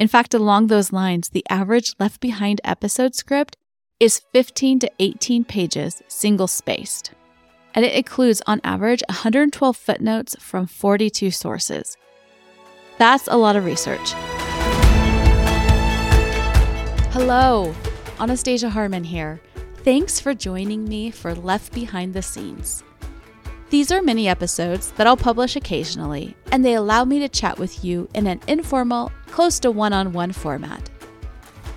In fact, along those lines, the average Left Behind episode script is 15 to 18 pages, single spaced. And it includes, on average, 112 footnotes from 42 sources. That's a lot of research. Hello, Anastasia Harmon here. Thanks for joining me for Left Behind the Scenes. These are mini episodes that I'll publish occasionally, and they allow me to chat with you in an informal, close to one on one format.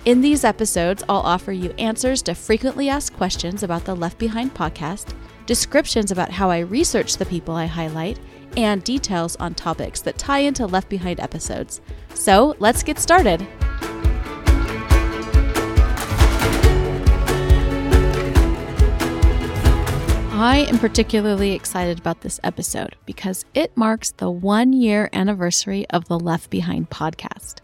In these episodes, I'll offer you answers to frequently asked questions about the Left Behind podcast, descriptions about how I research the people I highlight, and details on topics that tie into Left Behind episodes. So let's get started. I am particularly excited about this episode because it marks the one year anniversary of the Left Behind podcast.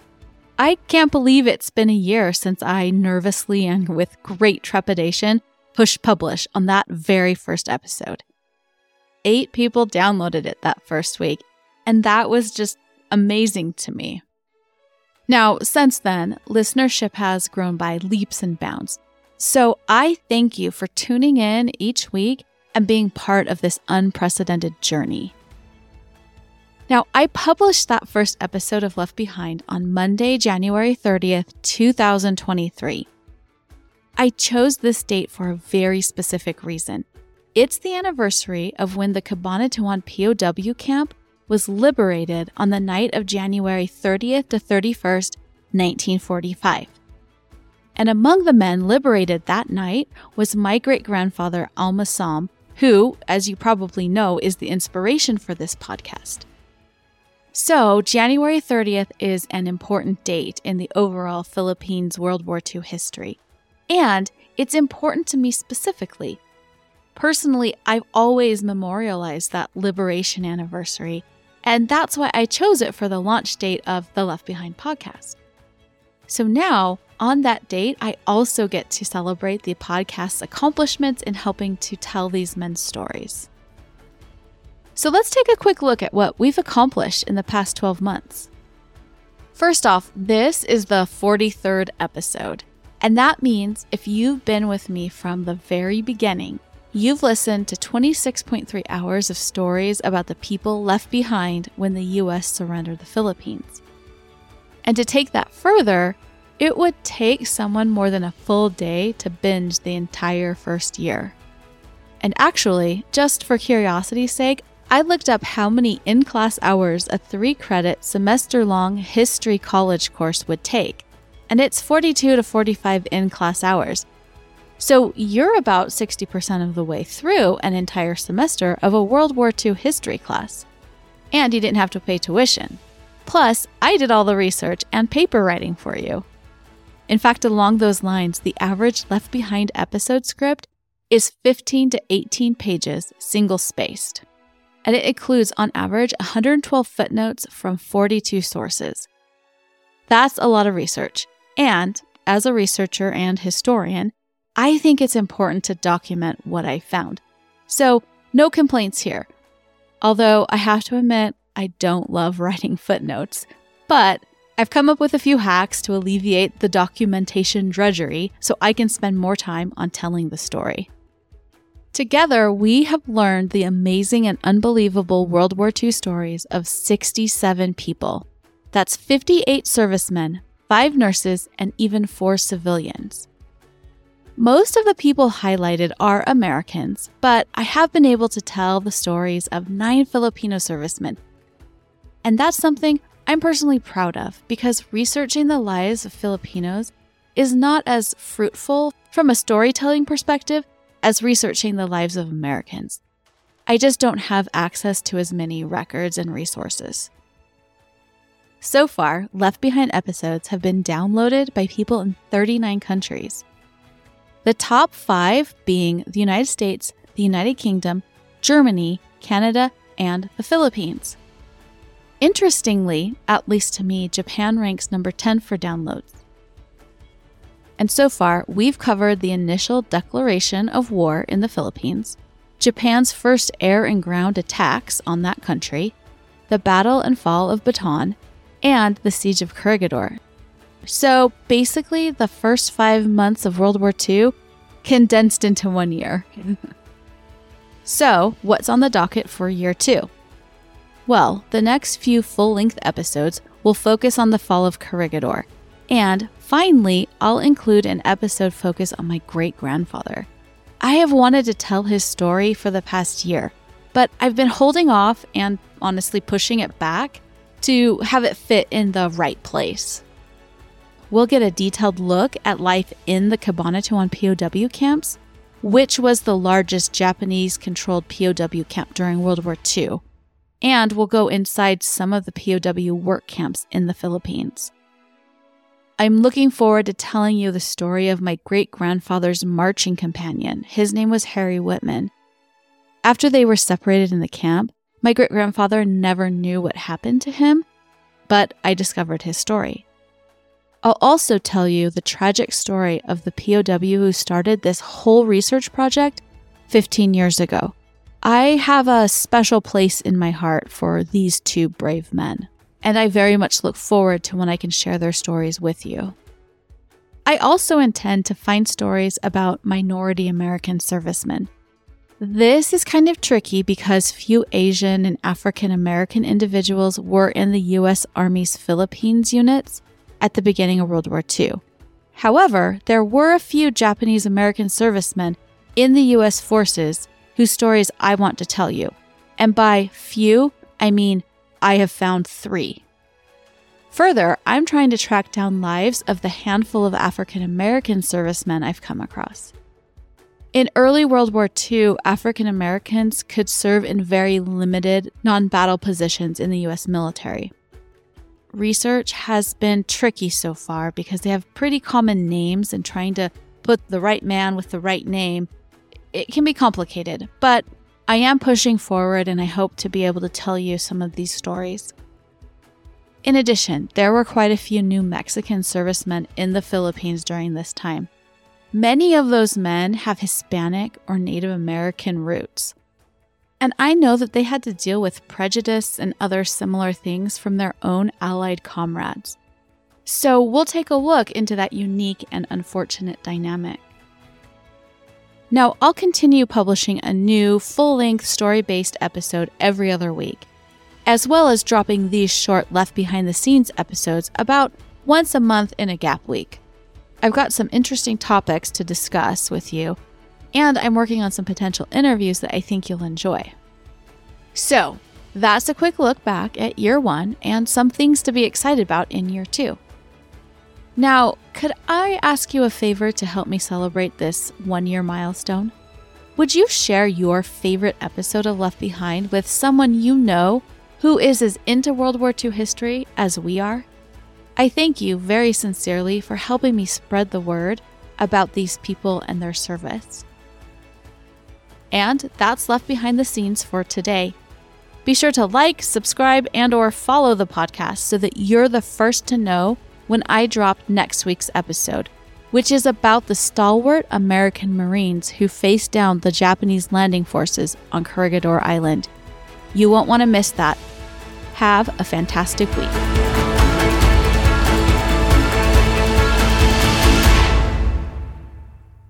I can't believe it's been a year since I nervously and with great trepidation pushed publish on that very first episode. Eight people downloaded it that first week, and that was just amazing to me. Now, since then, listenership has grown by leaps and bounds. So I thank you for tuning in each week and being part of this unprecedented journey. Now, I published that first episode of Left Behind on Monday, January 30th, 2023. I chose this date for a very specific reason. It's the anniversary of when the Cabanatuan POW camp was liberated on the night of January 30th to 31st, 1945. And among the men liberated that night was my great grandfather, Alma Sam, who, as you probably know, is the inspiration for this podcast. So, January 30th is an important date in the overall Philippines World War II history. And it's important to me specifically. Personally, I've always memorialized that liberation anniversary, and that's why I chose it for the launch date of the Left Behind podcast. So now, on that date, I also get to celebrate the podcast's accomplishments in helping to tell these men's stories. So let's take a quick look at what we've accomplished in the past 12 months. First off, this is the 43rd episode, and that means if you've been with me from the very beginning, you've listened to 26.3 hours of stories about the people left behind when the US surrendered the Philippines. And to take that further, it would take someone more than a full day to binge the entire first year. And actually, just for curiosity's sake, I looked up how many in class hours a three credit semester long history college course would take, and it's 42 to 45 in class hours. So you're about 60% of the way through an entire semester of a World War II history class. And you didn't have to pay tuition. Plus, I did all the research and paper writing for you. In fact, along those lines, the average Left Behind episode script is 15 to 18 pages, single spaced. And it includes, on average, 112 footnotes from 42 sources. That's a lot of research. And as a researcher and historian, I think it's important to document what I found. So, no complaints here. Although I have to admit, I don't love writing footnotes, but I've come up with a few hacks to alleviate the documentation drudgery so I can spend more time on telling the story. Together, we have learned the amazing and unbelievable World War II stories of 67 people. That's 58 servicemen, 5 nurses, and even 4 civilians. Most of the people highlighted are Americans, but I have been able to tell the stories of 9 Filipino servicemen. And that's something I'm personally proud of because researching the lives of Filipinos is not as fruitful from a storytelling perspective as researching the lives of Americans. I just don't have access to as many records and resources. So far, Left Behind episodes have been downloaded by people in 39 countries. The top five being the United States, the United Kingdom, Germany, Canada, and the Philippines. Interestingly, at least to me, Japan ranks number 10 for downloads. And so far, we've covered the initial declaration of war in the Philippines, Japan's first air and ground attacks on that country, the battle and fall of Bataan, and the siege of Corregidor. So basically, the first five months of World War II condensed into one year. so, what's on the docket for year two? Well, the next few full length episodes will focus on the fall of Corregidor. And finally, I'll include an episode focused on my great grandfather. I have wanted to tell his story for the past year, but I've been holding off and honestly pushing it back to have it fit in the right place. We'll get a detailed look at life in the Cabanatuan POW camps, which was the largest Japanese controlled POW camp during World War II. And we'll go inside some of the POW work camps in the Philippines. I'm looking forward to telling you the story of my great grandfather's marching companion. His name was Harry Whitman. After they were separated in the camp, my great grandfather never knew what happened to him, but I discovered his story. I'll also tell you the tragic story of the POW who started this whole research project 15 years ago. I have a special place in my heart for these two brave men, and I very much look forward to when I can share their stories with you. I also intend to find stories about minority American servicemen. This is kind of tricky because few Asian and African American individuals were in the U.S. Army's Philippines units at the beginning of World War II. However, there were a few Japanese American servicemen in the U.S. forces whose stories I want to tell you. And by few, I mean I have found three. Further, I'm trying to track down lives of the handful of African American servicemen I've come across. In early World War II, African Americans could serve in very limited non battle positions in the US military research has been tricky so far because they have pretty common names and trying to put the right man with the right name it can be complicated but i am pushing forward and i hope to be able to tell you some of these stories in addition there were quite a few new mexican servicemen in the philippines during this time many of those men have hispanic or native american roots and I know that they had to deal with prejudice and other similar things from their own Allied comrades. So we'll take a look into that unique and unfortunate dynamic. Now, I'll continue publishing a new full length story based episode every other week, as well as dropping these short left behind the scenes episodes about once a month in a gap week. I've got some interesting topics to discuss with you and I'm working on some potential interviews that I think you'll enjoy. So, that's a quick look back at year one and some things to be excited about in year two. Now, could I ask you a favor to help me celebrate this one year milestone? Would you share your favorite episode of Left Behind with someone you know who is as into World War II history as we are? I thank you very sincerely for helping me spread the word about these people and their service. And that's left behind the scenes for today. Be sure to like, subscribe, and or follow the podcast so that you're the first to know when I drop next week's episode, which is about the stalwart American Marines who faced down the Japanese landing forces on Corregidor Island. You won't want to miss that. Have a fantastic week.